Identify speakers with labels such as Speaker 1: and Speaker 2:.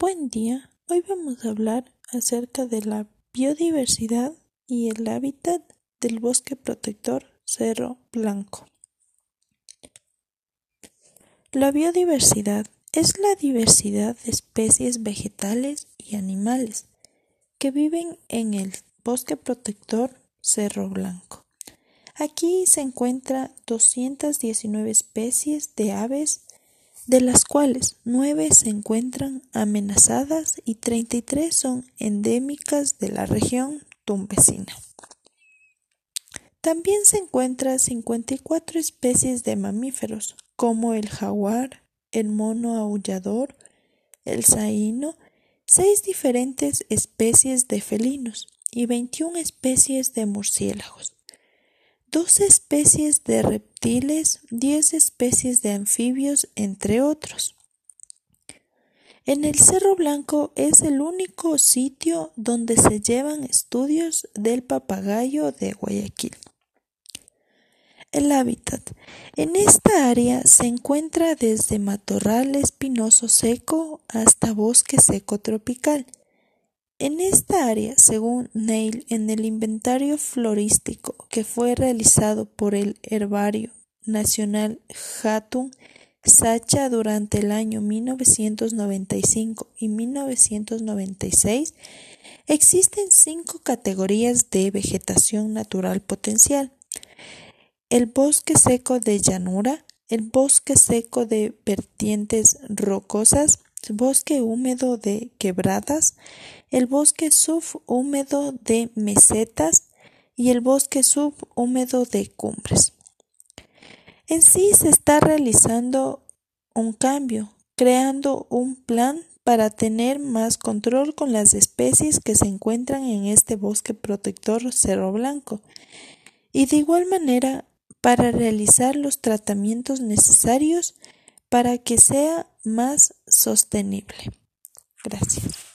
Speaker 1: Buen día, hoy vamos a hablar acerca de la biodiversidad y el hábitat del bosque protector Cerro Blanco. La biodiversidad es la diversidad de especies vegetales y animales que viven en el bosque protector Cerro Blanco. Aquí se encuentran 219 especies de aves de las cuales nueve se encuentran amenazadas y 33 son endémicas de la región tumbesina. También se encuentran 54 especies de mamíferos, como el jaguar, el mono aullador, el saíno, seis diferentes especies de felinos y 21 especies de murciélagos. 12 especies de reptiles, 10 especies de anfibios, entre otros. En el Cerro Blanco es el único sitio donde se llevan estudios del papagayo de Guayaquil. El hábitat. En esta área se encuentra desde matorral espinoso seco hasta bosque seco tropical en esta área, según Neil, en el inventario florístico que fue realizado por el Herbario Nacional Hatun Sacha durante el año 1995 y 1996, existen cinco categorías de vegetación natural potencial. El bosque seco de llanura, el bosque seco de vertientes rocosas, bosque húmedo de quebradas, el bosque subhúmedo de mesetas y el bosque subhúmedo de cumbres. En sí se está realizando un cambio, creando un plan para tener más control con las especies que se encuentran en este bosque protector Cerro Blanco y de igual manera para realizar los tratamientos necesarios para que sea más sostenible. Gracias.